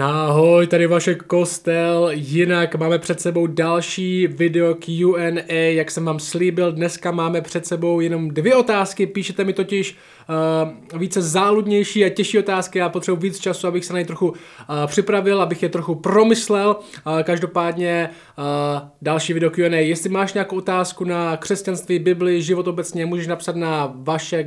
Ahoj, tady Vašek Kostel, jinak máme před sebou další video Q&A, jak jsem vám slíbil, dneska máme před sebou jenom dvě otázky, píšete mi totiž uh, více záludnější a těžší otázky, já potřebuji víc času, abych se na ně trochu uh, připravil, abych je trochu promyslel, uh, každopádně další video Q&A, jestli máš nějakou otázku na křesťanství, Bibli, život obecně, můžeš napsat na vašek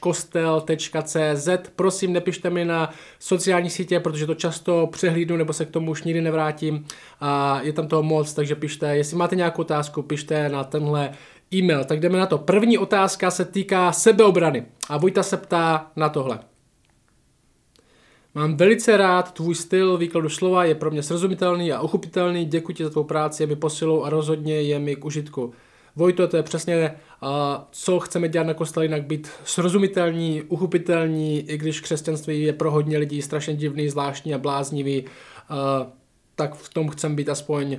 kostel.cz, prosím nepište mi na sociální sítě, protože to často to přehlídnu nebo se k tomu už nikdy nevrátím. A je tam toho moc, takže pište, jestli máte nějakou otázku, pište na tenhle e-mail. Tak jdeme na to. První otázka se týká sebeobrany a Vojta se ptá na tohle. Mám velice rád tvůj styl výkladu slova, je pro mě srozumitelný a uchopitelný, děkuji ti za tvou práci, je mi posilou a rozhodně je mi k užitku. Vojto, to je přesně, uh, co chceme dělat na kostele, jinak být srozumitelní, uchopitelní, i když křesťanství je pro hodně lidí strašně divný, zvláštní a bláznivý, uh, tak v tom chceme být aspoň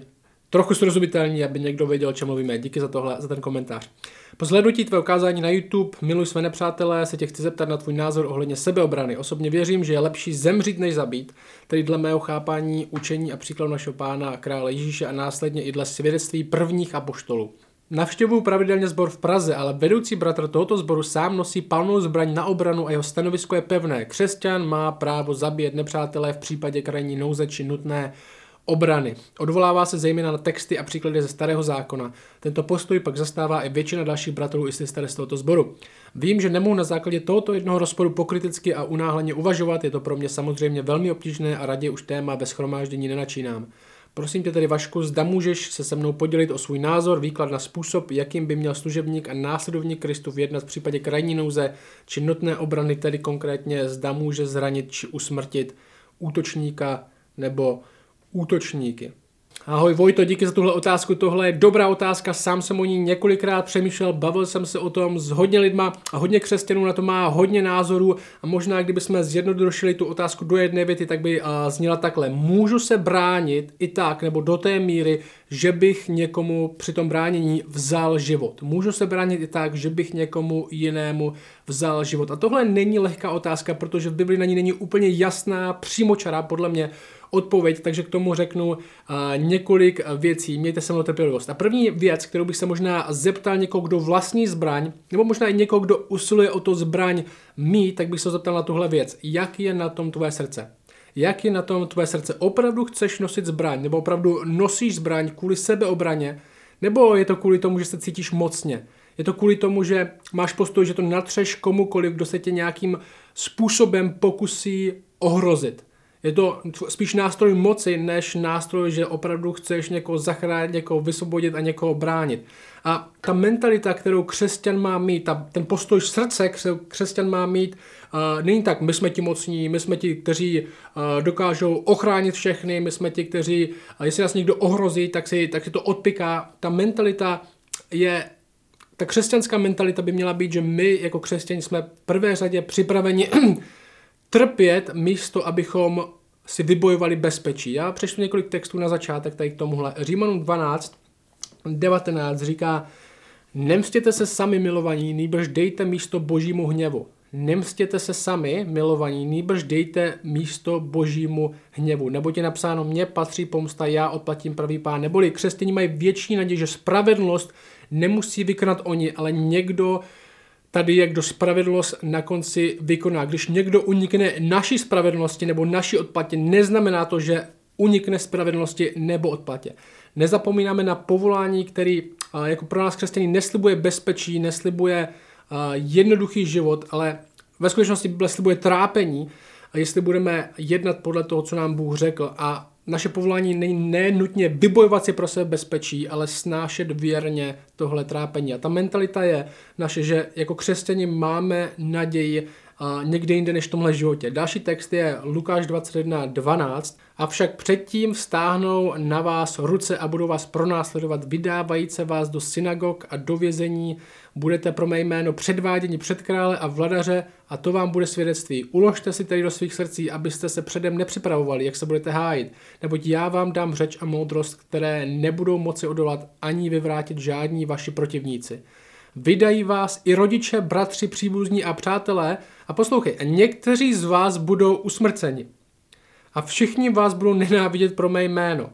trochu srozumitelní, aby někdo věděl, o čem mluvíme. Díky za tohle, za ten komentář. Po zhlednutí tvé ukázání na YouTube Miluj své nepřátelé se tě chci zeptat na tvůj názor ohledně sebeobrany. Osobně věřím, že je lepší zemřít než zabít, tedy dle mého chápání, učení a příkladu našeho pána a krále Ježíše a následně i dle svědectví prvních apoštolů. Navštěvuju pravidelně sbor v Praze, ale vedoucí bratr tohoto sboru sám nosí palnou zbraň na obranu a jeho stanovisko je pevné. Křesťan má právo zabíjet nepřátelé v případě krajní nouze či nutné obrany. Odvolává se zejména na texty a příklady ze starého zákona. Tento postoj pak zastává i většina dalších bratrů i sester z tohoto sboru. Vím, že nemohu na základě tohoto jednoho rozporu pokriticky a unáhleně uvažovat, je to pro mě samozřejmě velmi obtížné a raději už téma ve schromáždění nenačínám. Prosím tě tedy Vašku, zda můžeš se se mnou podělit o svůj názor, výklad na způsob, jakým by měl služebník a následovník Kristův jednat v případě krajní nouze či nutné obrany, tedy konkrétně zda může zranit či usmrtit útočníka nebo útočníky. Ahoj Vojto, díky za tuhle otázku. Tohle je dobrá otázka, sám jsem o ní několikrát přemýšlel, bavil jsem se o tom s hodně lidma a hodně křesťanů na to má hodně názorů a možná kdyby jsme zjednodušili tu otázku do jedné věty, tak by uh, zněla takhle. Můžu se bránit i tak, nebo do té míry, že bych někomu při tom bránění vzal život. Můžu se bránit i tak, že bych někomu jinému vzal život. A tohle není lehká otázka, protože v Bibli na ní není úplně jasná, přímočará podle mě odpověď, takže k tomu řeknu uh, několik věcí. Mějte se mnou trpělivost. A první věc, kterou bych se možná zeptal někoho, kdo vlastní zbraň, nebo možná i někoho, kdo usiluje o to zbraň mít, tak bych se zeptal na tuhle věc. Jak je na tom tvoje srdce? Jak je na tom tvoje srdce? Opravdu chceš nosit zbraň? Nebo opravdu nosíš zbraň kvůli sebeobraně? Nebo je to kvůli tomu, že se cítíš mocně? Je to kvůli tomu, že máš postoj, že to natřeš komukoliv, kdo se tě nějakým způsobem pokusí ohrozit. Je to spíš nástroj moci, než nástroj, že opravdu chceš někoho zachránit, někoho vysvobodit a někoho bránit. A ta mentalita, kterou křesťan má mít, ta, ten postoj srdce, kterou křesťan má mít, uh, není tak, my jsme ti mocní, my jsme ti, kteří uh, dokážou ochránit všechny, my jsme ti, kteří, uh, jestli nás někdo ohrozí, tak si, tak si to odpiká. Ta mentalita je ta křesťanská mentalita by měla být, že my jako křesťani jsme v prvé řadě připraveni trpět místo, abychom si vybojovali bezpečí. Já přečtu několik textů na začátek tady k tomuhle. Římanům 12, 19 říká, Nemstěte se sami milovaní, nýbrž dejte místo božímu hněvu. Nemstěte se sami milovaní, nýbrž dejte místo božímu hněvu. Nebo je napsáno, mně patří pomsta, já odplatím pravý pán. Neboli křesťaní mají větší naději, že spravedlnost nemusí vykonat oni, ale někdo, tady jak do spravedlnost na konci vykoná. Když někdo unikne naší spravedlnosti nebo naší odplatě, neznamená to, že unikne spravedlnosti nebo odplatě. Nezapomínáme na povolání, který jako pro nás křesťaní neslibuje bezpečí, neslibuje jednoduchý život, ale ve skutečnosti slibuje trápení, jestli budeme jednat podle toho, co nám Bůh řekl a naše povolání není nenutně vybojovat si pro sebe bezpečí, ale snášet věrně tohle trápení. A ta mentalita je naše, že jako křesťani máme naději a někde jinde než v tomhle životě. Další text je Lukáš 21.12. Avšak předtím vstáhnou na vás ruce a budou vás pronásledovat, vydávají se vás do synagog a do vězení, budete pro mé jméno předváděni před krále a vladaře a to vám bude svědectví. Uložte si tedy do svých srdcí, abyste se předem nepřipravovali, jak se budete hájit, neboť já vám dám řeč a moudrost, které nebudou moci odolat ani vyvrátit žádní vaši protivníci. Vydají vás i rodiče, bratři, příbuzní a přátelé a poslouchej, někteří z vás budou usmrceni. a všichni vás budou nenávidět pro mé jméno.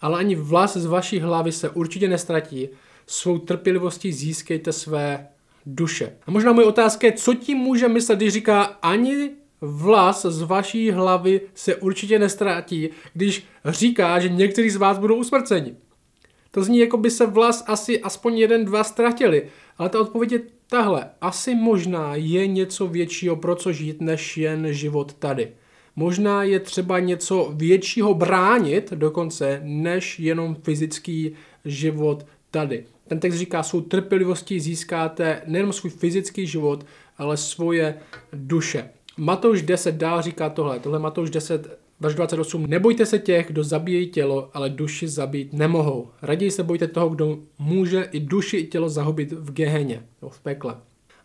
Ale ani vlas z vaší hlavy se určitě nestratí, svou trpělivostí získejte své duše. A možná moje otázka je, co tím může myslet, když říká ani vlas z vaší hlavy se určitě nestratí, když říká, že někteří z vás budou usmrceni. To zní, jako by se vlas asi aspoň jeden, dva ztratili. Ale ta odpověď je tahle. Asi možná je něco většího, pro co žít, než jen život tady. Možná je třeba něco většího bránit dokonce, než jenom fyzický život tady. Ten text říká, svou trpělivostí získáte nejen svůj fyzický život, ale svoje duše. Matouš 10 dál říká tohle. Tohle Matouš 10, verš 28. Nebojte se těch, kdo zabíjejí tělo, ale duši zabít nemohou. Raději se bojte toho, kdo může i duši i tělo zahubit v geheně, v pekle.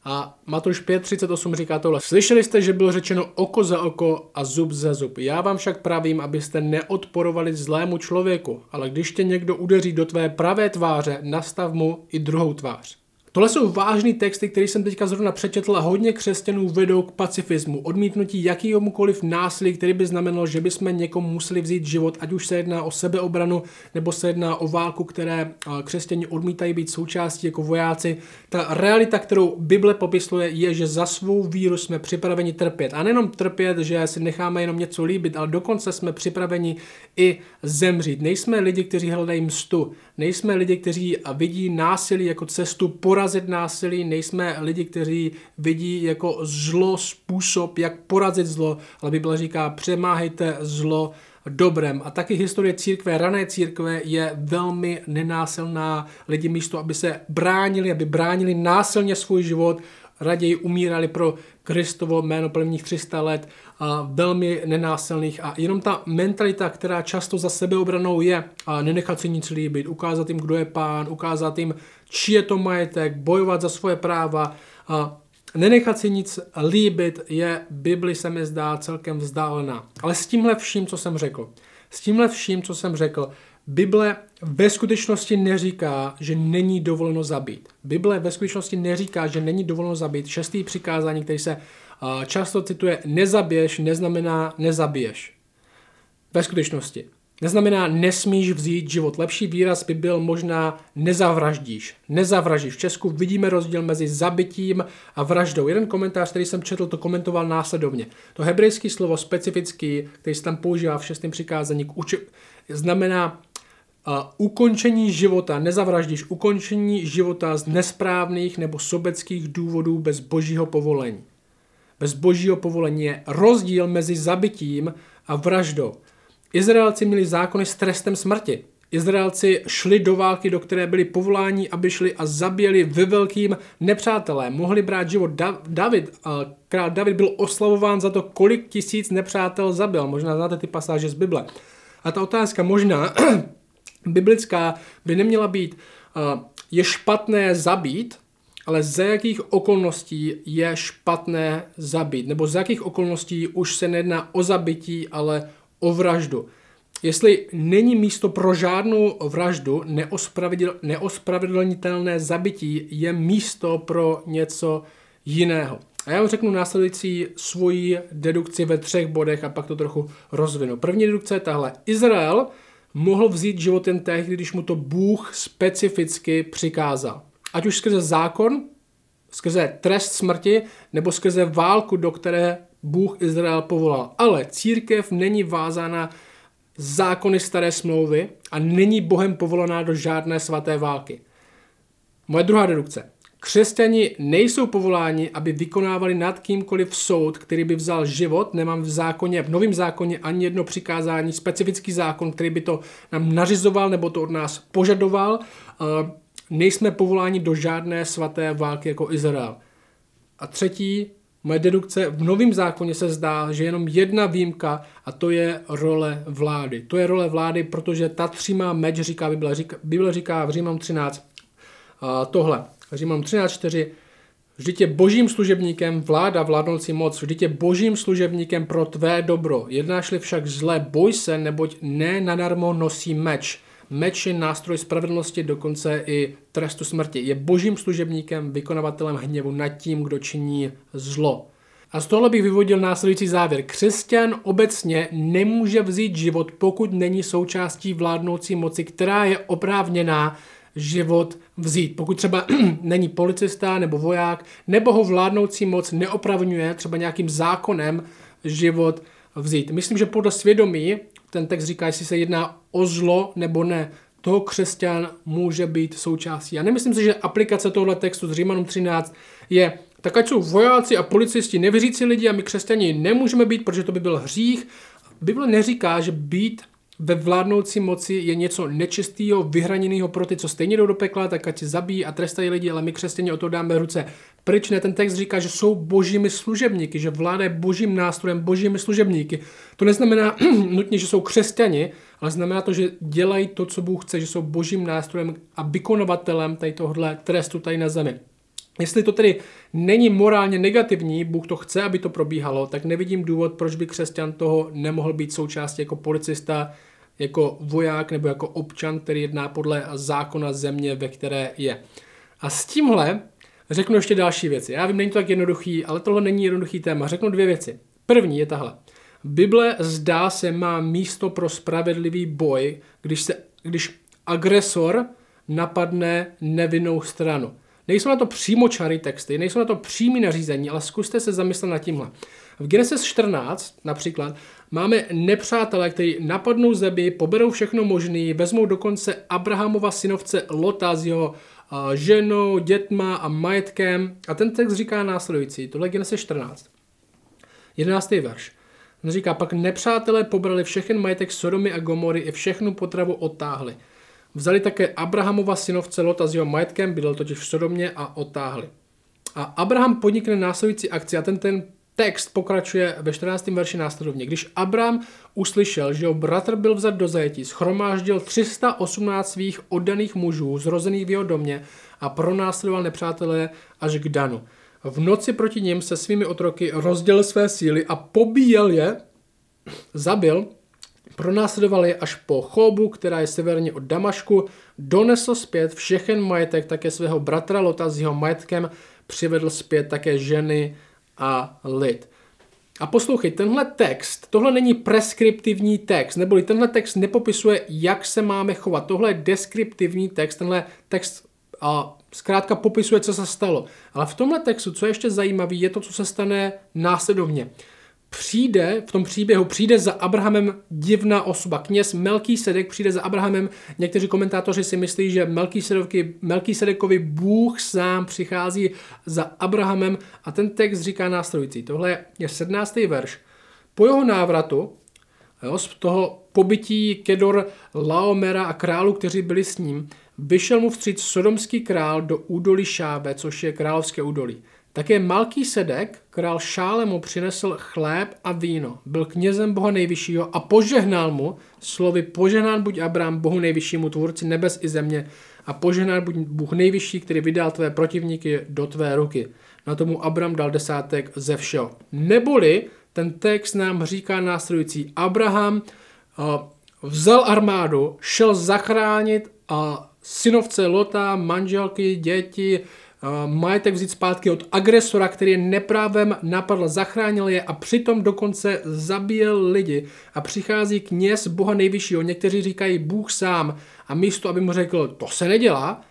A Matouš 5.38 říká tohle. Slyšeli jste, že bylo řečeno oko za oko a zub za zub. Já vám však pravím, abyste neodporovali zlému člověku, ale když tě někdo udeří do tvé pravé tváře, nastav mu i druhou tvář. Tohle jsou vážný texty, které jsem teďka zrovna přečetl a hodně křesťanů vedou k pacifismu, odmítnutí jakýhomukoliv násilí, který by znamenalo, že bychom někomu museli vzít život, ať už se jedná o sebeobranu nebo se jedná o válku, které křesťani odmítají být součástí jako vojáci. Ta realita, kterou Bible popisuje, je, že za svou víru jsme připraveni trpět. A nejenom trpět, že si necháme jenom něco líbit, ale dokonce jsme připraveni i zemřít. Nejsme lidi, kteří hledají mstu. Nejsme lidi, kteří vidí násilí jako cestu porazit násilí, nejsme lidi, kteří vidí jako zlo způsob, jak porazit zlo, ale Bible říká, přemáhejte zlo dobrem. A taky historie církve, rané církve je velmi nenásilná. Lidi místo, aby se bránili, aby bránili násilně svůj život, raději umírali pro Kristovo jméno prvních 300 let, a velmi nenásilných a jenom ta mentalita, která často za sebeobranou je a nenechat si nic líbit, ukázat jim, kdo je pán, ukázat jim, či je to majetek, bojovat za svoje práva nenechat si nic líbit je Bibli se mi zdá celkem vzdálená. Ale s tímhle vším, co jsem řekl, s tímhle vším, co jsem řekl, Bible ve skutečnosti neříká, že není dovoleno zabít. Bible ve skutečnosti neříká, že není dovoleno zabít. Šestý přikázání, který se často cituje nezabiješ, neznamená nezabiješ. Ve skutečnosti. Neznamená nesmíš vzít život. Lepší výraz by byl možná nezavraždíš. Nezavraždíš. V Česku vidíme rozdíl mezi zabitím a vraždou. Jeden komentář, který jsem četl, to komentoval následovně. To hebrejské slovo specifický, který se tam používá v šestém přikázání, znamená a ukončení života, nezavraždíš, ukončení života z nesprávných nebo sobeckých důvodů bez božího povolení. Bez božího povolení je rozdíl mezi zabitím a vraždou. Izraelci měli zákony s trestem smrti. Izraelci šli do války, do které byli povoláni, aby šli a zabili ve velkým nepřátelé. Mohli brát život David. Král David byl oslavován za to, kolik tisíc nepřátel zabil. Možná znáte ty pasáže z Bible. A ta otázka možná biblická by neměla být, je špatné zabít, ale za jakých okolností je špatné zabít, nebo za jakých okolností už se nejedná o zabití, ale o vraždu. Jestli není místo pro žádnou vraždu, neospravedlnitelné zabití je místo pro něco jiného. A já vám řeknu následující svoji dedukci ve třech bodech a pak to trochu rozvinu. První dedukce je tahle. Izrael mohl vzít život jen tehdy, když mu to Bůh specificky přikázal. Ať už skrze zákon, skrze trest smrti, nebo skrze válku, do které Bůh Izrael povolal. Ale církev není vázána zákony staré smlouvy a není Bohem povolaná do žádné svaté války. Moje druhá dedukce. Křesťani nejsou povoláni, aby vykonávali nad kýmkoliv soud, který by vzal život. Nemám v zákoně, v novém zákoně ani jedno přikázání, specifický zákon, který by to nám nařizoval nebo to od nás požadoval. Nejsme povoláni do žádné svaté války jako Izrael. A třetí, moje dedukce, v novém zákoně se zdá, že jenom jedna výjimka a to je role vlády. To je role vlády, protože ta třímá meč, říká Bible, říká, Bible říká v Římanu 13 tohle. Římanům 13.4. Vždyť je božím služebníkem vláda vládnoucí moc, vždyť je božím služebníkem pro tvé dobro. Jednáš-li však zle, boj se, neboť ne nadarmo nosí meč. Meč je nástroj spravedlnosti, dokonce i trestu smrti. Je božím služebníkem, vykonavatelem hněvu nad tím, kdo činí zlo. A z tohle bych vyvodil následující závěr. Křesťan obecně nemůže vzít život, pokud není součástí vládnoucí moci, která je oprávněná život vzít. Pokud třeba není policista nebo voják, nebo ho vládnoucí moc neopravňuje třeba nějakým zákonem život vzít. Myslím, že podle svědomí ten text říká, jestli se jedná o zlo nebo ne. Toho křesťan může být součástí. Já nemyslím si, že aplikace tohle textu z Římanům 13 je tak ať jsou vojáci a policisti nevěřící lidi a my křesťani nemůžeme být, protože to by byl hřích. Bible neříká, že být ve vládnoucí moci je něco nečistého, vyhraněného pro ty, co stejně jdou do pekla, tak ať zabíjí a trestají lidi, ale my křesťané o to dáme ruce. Pryč ne, ten text říká, že jsou božími služebníky, že vláda je božím nástrojem, božími služebníky. To neznamená nutně, že jsou křesťani, ale znamená to, že dělají to, co Bůh chce, že jsou božím nástrojem a vykonovatelem tady tohle trestu tady na zemi. Jestli to tedy není morálně negativní, Bůh to chce, aby to probíhalo, tak nevidím důvod, proč by křesťan toho nemohl být součástí jako policista, jako voják nebo jako občan, který jedná podle zákona země, ve které je. A s tímhle řeknu ještě další věci. Já vím, není to tak jednoduchý, ale tohle není jednoduchý téma. Řeknu dvě věci. První je tahle. Bible zdá se má místo pro spravedlivý boj, když, se, když agresor napadne nevinnou stranu. Nejsou na to přímočarý texty, nejsou na to přímý nařízení, ale zkuste se zamyslet nad tímhle. V Genesis 14 například máme nepřátelé, kteří napadnou zemi, poberou všechno možné, vezmou dokonce Abrahamova synovce Lota s jeho ženou, dětma a majetkem. A ten text říká následující, tohle je Genesis 14. 11. verš. On říká, pak nepřátelé pobrali všechen majetek Sodomy a Gomory i všechnu potravu otáhli. Vzali také Abrahamova synovce Lota s jeho majetkem, bydlel totiž v Sodomě a otáhli. A Abraham podnikne následující akci a ten, ten text pokračuje ve 14. verši následovně. Když Abraham uslyšel, že jeho bratr byl vzat do zajetí, schromáždil 318 svých oddaných mužů zrozených v jeho domě a pronásledoval nepřátelé až k Danu. V noci proti ním se svými otroky rozdělil své síly a pobíjel je, zabil Pronásledoval je až po Chobu, která je severně od Damašku, donesl zpět všechen majetek také svého bratra Lota s jeho majetkem, přivedl zpět také ženy a lid. A poslouchej, tenhle text, tohle není preskriptivní text, neboli tenhle text nepopisuje, jak se máme chovat. Tohle je deskriptivní text, tenhle text a zkrátka popisuje, co se stalo. Ale v tomhle textu, co je ještě zajímavé, je to, co se stane následovně přijde, v tom příběhu přijde za Abrahamem divná osoba. Kněz Melký Sedek přijde za Abrahamem. Někteří komentátoři si myslí, že Melký Sedekovi Bůh sám přichází za Abrahamem a ten text říká následující. Tohle je 17. verš. Po jeho návratu, jo, z toho pobytí Kedor, Laomera a králu, kteří byli s ním, vyšel mu vstříc sodomský král do údolí Šábe, což je královské údolí. Také Malký Sedek, král Šálemu, přinesl chléb a víno. Byl knězem Boha nejvyššího a požehnal mu slovy požehnán buď Abraham, Bohu nejvyššímu, tvůrci nebes i země a požehnán buď Bůh nejvyšší, který vydal tvé protivníky do tvé ruky. Na tomu Abraham dal desátek ze všeho. Neboli ten text nám říká následující. Abraham uh, vzal armádu, šel zachránit uh, synovce Lota, manželky, děti, majetek vzít zpátky od agresora, který je neprávem napadl, zachránil je a přitom dokonce zabíjel lidi. A přichází kněz Boha nejvyššího, někteří říkají Bůh sám a místo, aby mu řekl, to se nedělá,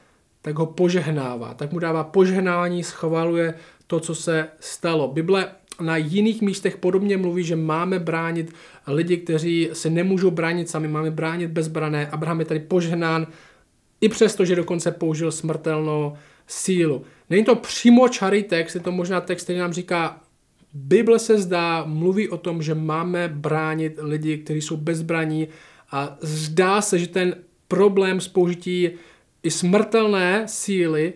tak ho požehnává. Tak mu dává požehnání, schvaluje to, co se stalo. Bible na jiných místech podobně mluví, že máme bránit lidi, kteří se nemůžou bránit sami, máme bránit bezbrané. Abraham je tady požehnán, i přesto, že dokonce použil smrtelnou sílu. Není to přímo čarý text, je to možná text, který nám říká, Bible se zdá, mluví o tom, že máme bránit lidi, kteří jsou bezbraní a zdá se, že ten problém s použití i smrtelné síly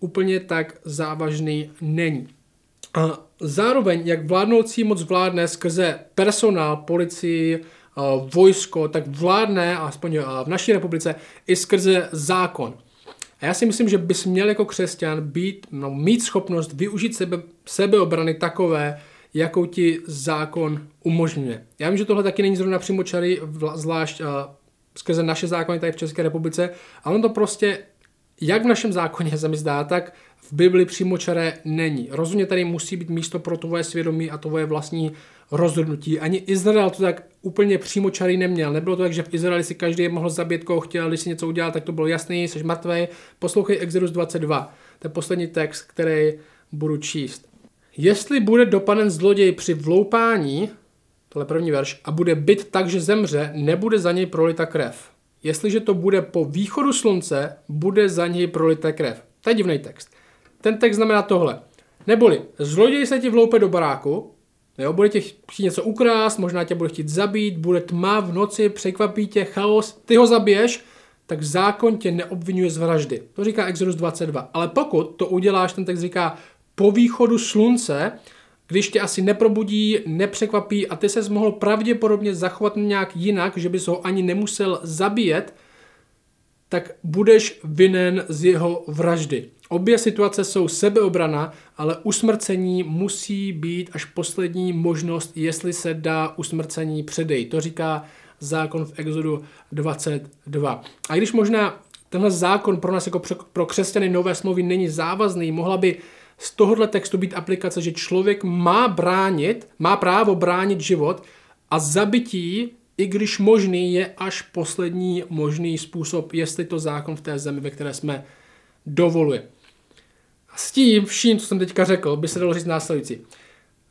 úplně tak závažný není. A zároveň, jak vládnoucí moc vládne skrze personál, policii, vojsko, tak vládne, aspoň v naší republice, i skrze zákon. A já si myslím, že bys měl jako křesťan být, no, mít schopnost využít sebe, sebeobrany takové, jakou ti zákon umožňuje. Já vím, že tohle taky není zrovna přímočarý, zvlášť uh, skrze naše zákony tady v České republice, ale on to prostě jak v našem zákoně se mi zdá, tak v Bibli přímočaré není. Rozhodně tady musí být místo pro tvoje svědomí a tvoje vlastní rozhodnutí. Ani Izrael to tak úplně přímočarý neměl. Nebylo to tak, že v Izraeli si každý mohl zabít, koho chtěl, když si něco udělal, tak to bylo jasný, jsi mrtvý. Poslouchej Exodus 22, to je poslední text, který budu číst. Jestli bude dopaden zloděj při vloupání, tohle první verš, a bude byt tak, že zemře, nebude za něj prolita krev. Jestliže to bude po východu slunce, bude za něj prolita krev. To je divný text. Ten text znamená tohle. Neboli, zloděj se ti vloupe do baráku, jo, bude tě chtít něco ukrást, možná tě bude chtít zabít, bude tma v noci, překvapí tě chaos, ty ho zabiješ, tak zákon tě neobvinuje z vraždy. To říká Exodus 22. Ale pokud to uděláš, ten text říká, po východu slunce, když tě asi neprobudí, nepřekvapí a ty ses mohl pravděpodobně zachovat nějak jinak, že bys ho ani nemusel zabíjet, tak budeš vinen z jeho vraždy. Obě situace jsou sebeobrana, ale usmrcení musí být až poslední možnost, jestli se dá usmrcení předej. To říká zákon v Exodu 22. A když možná tenhle zákon pro nás jako pro křesťany nové smlouvy není závazný, mohla by z tohohle textu být aplikace, že člověk má bránit, má právo bránit život a zabití, i když možný, je až poslední možný způsob, jestli to zákon v té zemi, ve které jsme, dovoluje. A s tím vším, co jsem teďka řekl, by se dalo říct následující.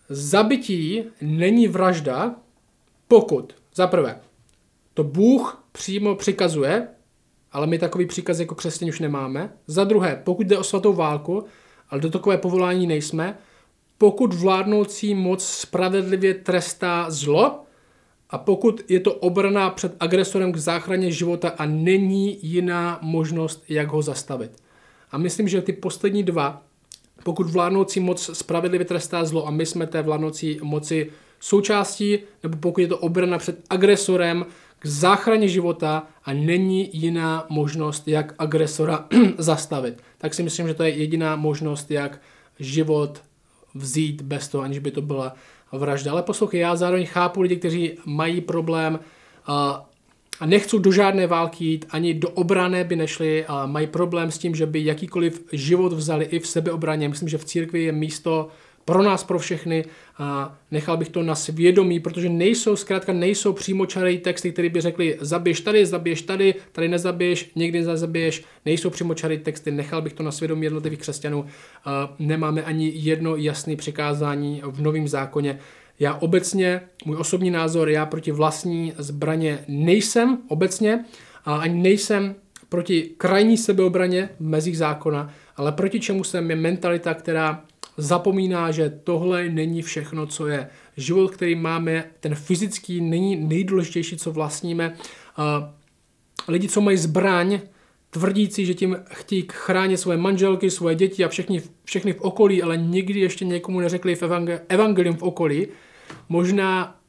Zabití není vražda, pokud, za prvé, to Bůh přímo přikazuje, ale my takový příkaz jako křesťané už nemáme. Za druhé, pokud jde o svatou válku, ale do takové povolání nejsme, pokud vládnoucí moc spravedlivě trestá zlo a pokud je to obrana před agresorem k záchraně života a není jiná možnost, jak ho zastavit. A myslím, že ty poslední dva, pokud vládnoucí moc spravedlivě trestá zlo a my jsme té vládnoucí moci součástí, nebo pokud je to obrana před agresorem k záchraně života a není jiná možnost, jak agresora zastavit. Tak si myslím, že to je jediná možnost, jak život vzít bez toho, aniž by to byla vražda. Ale poslouchej, já zároveň chápu lidi, kteří mají problém a, a nechcou do žádné války jít, ani do obrané by nešli a mají problém s tím, že by jakýkoliv život vzali i v sebeobraně. Myslím, že v církvi je místo pro nás, pro všechny a nechal bych to na svědomí, protože nejsou, zkrátka nejsou přímočaré texty, které by řekli zabiješ tady, zabiješ tady, tady nezabiješ, někdy nezabiješ, nejsou přímočaré texty, nechal bych to na svědomí jednotlivých křesťanů. A nemáme ani jedno jasné přikázání v novém zákoně. Já obecně, můj osobní názor, já proti vlastní zbraně nejsem obecně, a ani nejsem proti krajní sebeobraně v mezích zákona, ale proti čemu jsem je mentalita, která zapomíná, že tohle není všechno, co je. Život, který máme, ten fyzický, není nejdůležitější, co vlastníme. Lidi, co mají zbraň, tvrdící, že tím chtějí chránit svoje manželky, svoje děti a všechny, všechny v okolí, ale nikdy ještě někomu neřekli v evangel, evangelium v okolí, možná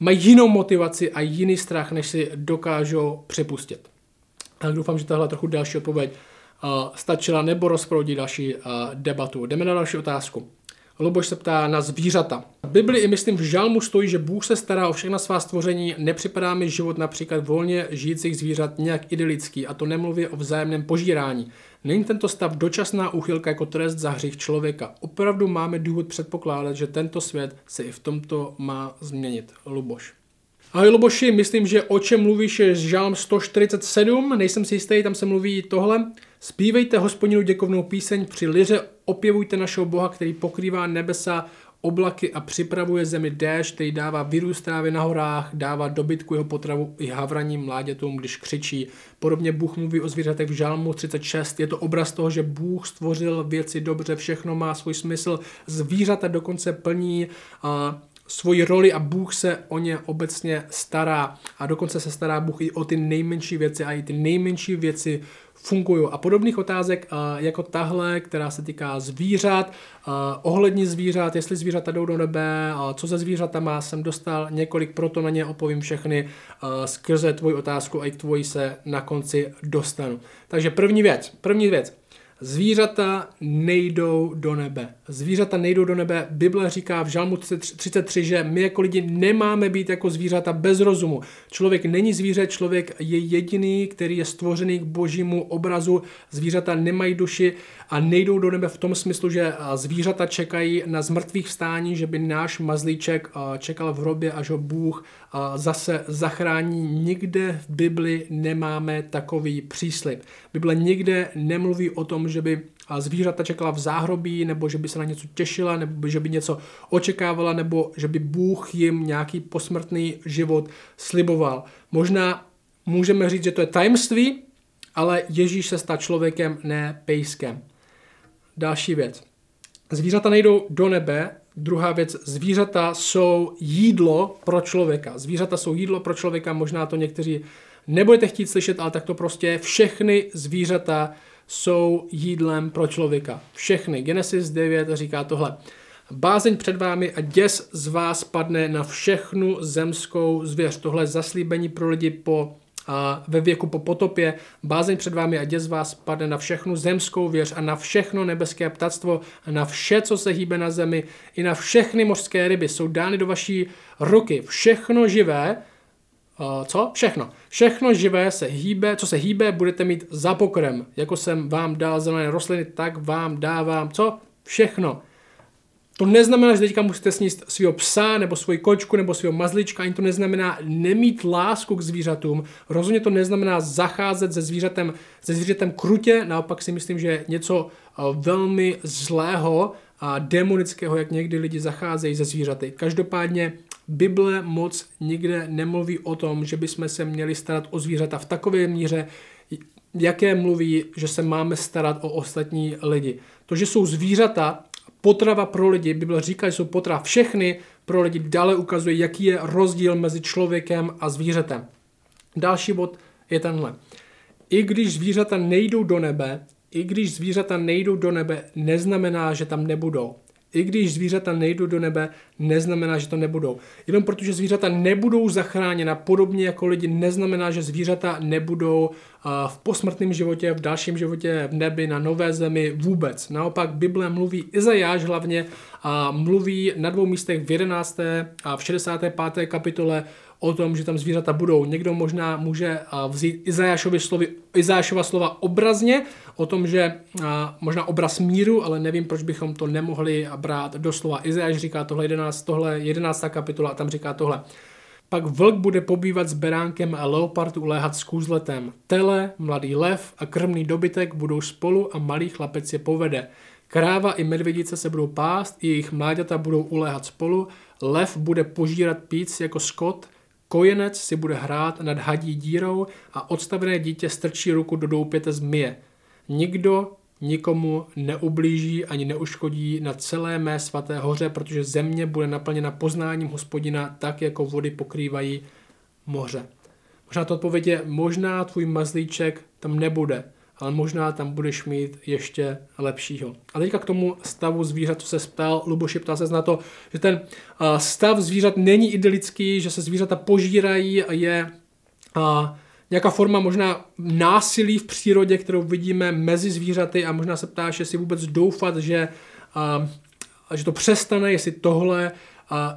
mají jinou motivaci a jiný strach, než si dokážou připustit. Tak doufám, že tahle trochu další odpověď stačila nebo rozproudí další debatu. Jdeme na další otázku. Luboš se ptá na zvířata. V Bibli i myslím v žalmu stojí, že Bůh se stará o všechna svá stvoření, nepřipadá mi život například volně žijících zvířat nějak idylický, a to nemluvě o vzájemném požírání. Není tento stav dočasná úchylka jako trest za hřích člověka. Opravdu máme důvod předpokládat, že tento svět se i v tomto má změnit. Luboš. Ahoj Luboši, myslím, že o čem mluvíš je žálm 147, nejsem si jistý, tam se mluví tohle. Spívejte hospodinu děkovnou píseň, při liře opěvujte našeho Boha, který pokrývá nebesa, oblaky a připravuje zemi déšť, který dává vyrůst trávy na horách, dává dobytku jeho potravu i havraním mládětům, když křičí. Podobně Bůh mluví o zvířatech v Žalmu 36. Je to obraz toho, že Bůh stvořil věci dobře, všechno má svůj smysl. Zvířata dokonce plní uh, svoji roli a Bůh se o ně obecně stará. A dokonce se stará Bůh i o ty nejmenší věci a i ty nejmenší věci fungují. A podobných otázek jako tahle, která se týká zvířat, ohledně zvířat, jestli zvířata jdou do nebe, co ze zvířatama, jsem dostal několik, proto na ně opovím všechny skrze tvoji otázku a i k tvoji se na konci dostanu. Takže první věc, první věc. Zvířata nejdou do nebe. Zvířata nejdou do nebe. Bible říká v Žalmu 33, že my jako lidi nemáme být jako zvířata bez rozumu. Člověk není zvíře, člověk je jediný, který je stvořený k božímu obrazu. Zvířata nemají duši a nejdou do nebe v tom smyslu, že zvířata čekají na zmrtvých vstání, že by náš mazlíček čekal v hrobě, až ho Bůh zase zachrání. Nikde v Bibli nemáme takový příslip. Bible nikde nemluví o tom, že by zvířata čekala v záhrobí, nebo že by se na něco těšila, nebo že by něco očekávala, nebo že by Bůh jim nějaký posmrtný život sliboval. Možná můžeme říct, že to je tajemství, ale Ježíš se stal člověkem, ne pejskem. Další věc. Zvířata nejdou do nebe, Druhá věc, zvířata jsou jídlo pro člověka. Zvířata jsou jídlo pro člověka, možná to někteří nebudete chtít slyšet, ale tak to prostě všechny zvířata jsou jídlem pro člověka. Všechny. Genesis 9 říká tohle. Bázeň před vámi a děs z vás padne na všechnu zemskou zvěř. Tohle zaslíbení pro lidi po a ve věku po potopě, bázeň před vámi a děs vás padne na všechnu zemskou věř a na všechno nebeské ptactvo a na vše, co se hýbe na zemi, i na všechny mořské ryby jsou dány do vaší ruky. Všechno živé, co? Všechno. Všechno živé se hýbe, co se hýbe, budete mít za pokrem. Jako jsem vám dal zelené rostliny, tak vám dávám, co? Všechno. To neznamená, že teďka musíte sníst svého psa, nebo svoji kočku, nebo svého mazlička, ani to neznamená nemít lásku k zvířatům, rozhodně to neznamená zacházet se zvířatem, se zvířatem krutě, naopak si myslím, že něco eh, velmi zlého a demonického, jak někdy lidi zacházejí ze zvířaty. Každopádně Bible moc nikde nemluví o tom, že bychom se měli starat o zvířata v takové míře, jaké mluví, že se máme starat o ostatní lidi. To, že jsou zvířata, potrava pro lidi, Bible říká, že jsou potrava všechny pro lidi, dále ukazuje, jaký je rozdíl mezi člověkem a zvířetem. Další bod je tenhle. I když zvířata nejdou do nebe, i když zvířata nejdou do nebe, neznamená, že tam nebudou. I když zvířata nejdou do nebe, neznamená, že to nebudou. Jenom protože zvířata nebudou zachráněna, podobně jako lidi, neznamená, že zvířata nebudou v posmrtném životě, v dalším životě, v nebi, na nové zemi vůbec. Naopak Bible mluví Izajáš hlavně a mluví na dvou místech v 11. a v 65. kapitole o tom, že tam zvířata budou. Někdo možná může vzít Izajášovi slovy, Izajášova slova obrazně, o tom, že možná obraz míru, ale nevím, proč bychom to nemohli brát doslova. Izajáš říká tohle 11, tohle 11. kapitola a tam říká tohle. Pak vlk bude pobývat s beránkem a leopard uléhat s kůzletem. Tele, mladý lev a krmný dobytek budou spolu a malý chlapec je povede. Kráva i medvědice se budou pást, jejich mláďata budou uléhat spolu, lev bude požírat píc jako skot, Kojenec si bude hrát nad hadí dírou a odstavené dítě strčí ruku do doupěte zmije. Nikdo nikomu neublíží ani neuškodí na celé mé svaté hoře, protože země bude naplněna poznáním hospodina tak, jako vody pokrývají moře. Možná to odpověď je, možná tvůj mazlíček tam nebude, ale možná tam budeš mít ještě lepšího. A teďka k tomu stavu zvířat, co se ptal, Luboši ptal se na to, že ten stav zvířat není idylický, že se zvířata požírají a je nějaká forma možná násilí v přírodě, kterou vidíme mezi zvířaty a možná se ptáš, jestli vůbec doufat, že, že to přestane, jestli tohle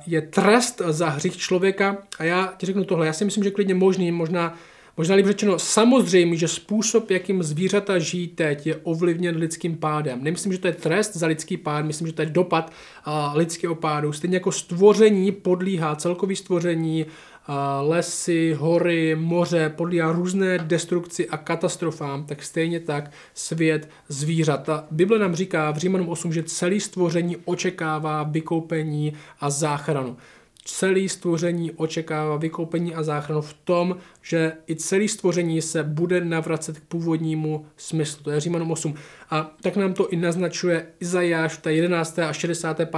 je trest za hřích člověka. A já ti řeknu tohle, já si myslím, že klidně možný, možná Možná líp řečeno, samozřejmě, že způsob, jakým zvířata žijí teď, je ovlivněn lidským pádem. Nemyslím, že to je trest za lidský pád, myslím, že to je dopad uh, lidského pádu. Stejně jako stvoření podlíhá, celkový stvoření, uh, lesy, hory, moře, podlíhá různé destrukci a katastrofám, tak stejně tak svět zvířat. Bible nám říká v Římanům 8, že celý stvoření očekává vykoupení a záchranu celý stvoření očekává vykoupení a záchranu v tom, že i celý stvoření se bude navracet k původnímu smyslu. To je Římanům 8. A tak nám to i naznačuje Izajáš v té 11. a 65.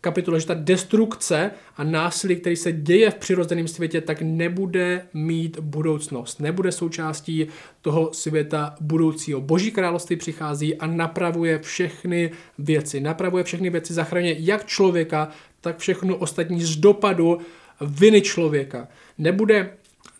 kapitole, že ta destrukce a násilí, který se děje v přirozeném světě, tak nebude mít budoucnost. Nebude součástí toho světa budoucího. Boží království přichází a napravuje všechny věci. Napravuje všechny věci, zachraňuje jak člověka, tak všechno ostatní z dopadu viny člověka. Nebude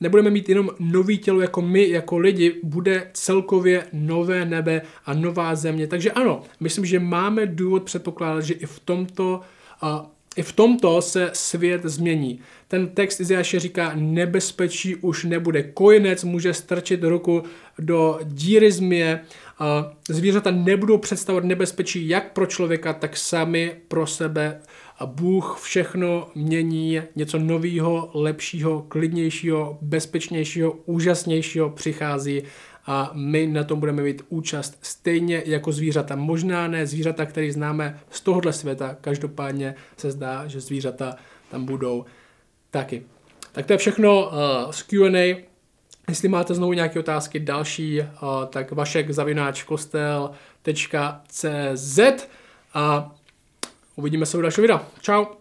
nebudeme mít jenom nový tělo jako my, jako lidi, bude celkově nové nebe a nová země. Takže ano, myslím, že máme důvod předpokládat, že i v tomto uh, i v tomto se svět změní. Ten text Izajaše říká, nebezpečí už nebude. Kojenec může strčit ruku do díry změ. Zvířata nebudou představovat nebezpečí jak pro člověka, tak sami pro sebe. A Bůh všechno mění, něco nového, lepšího, klidnějšího, bezpečnějšího, úžasnějšího přichází a my na tom budeme mít účast stejně jako zvířata. Možná ne zvířata, které známe z tohohle světa, každopádně se zdá, že zvířata tam budou taky. Tak to je všechno uh, z Q&A. Jestli máte znovu nějaké otázky další, uh, tak vašek zavináč kostel.cz a uvidíme se u dalšího videa. Ciao.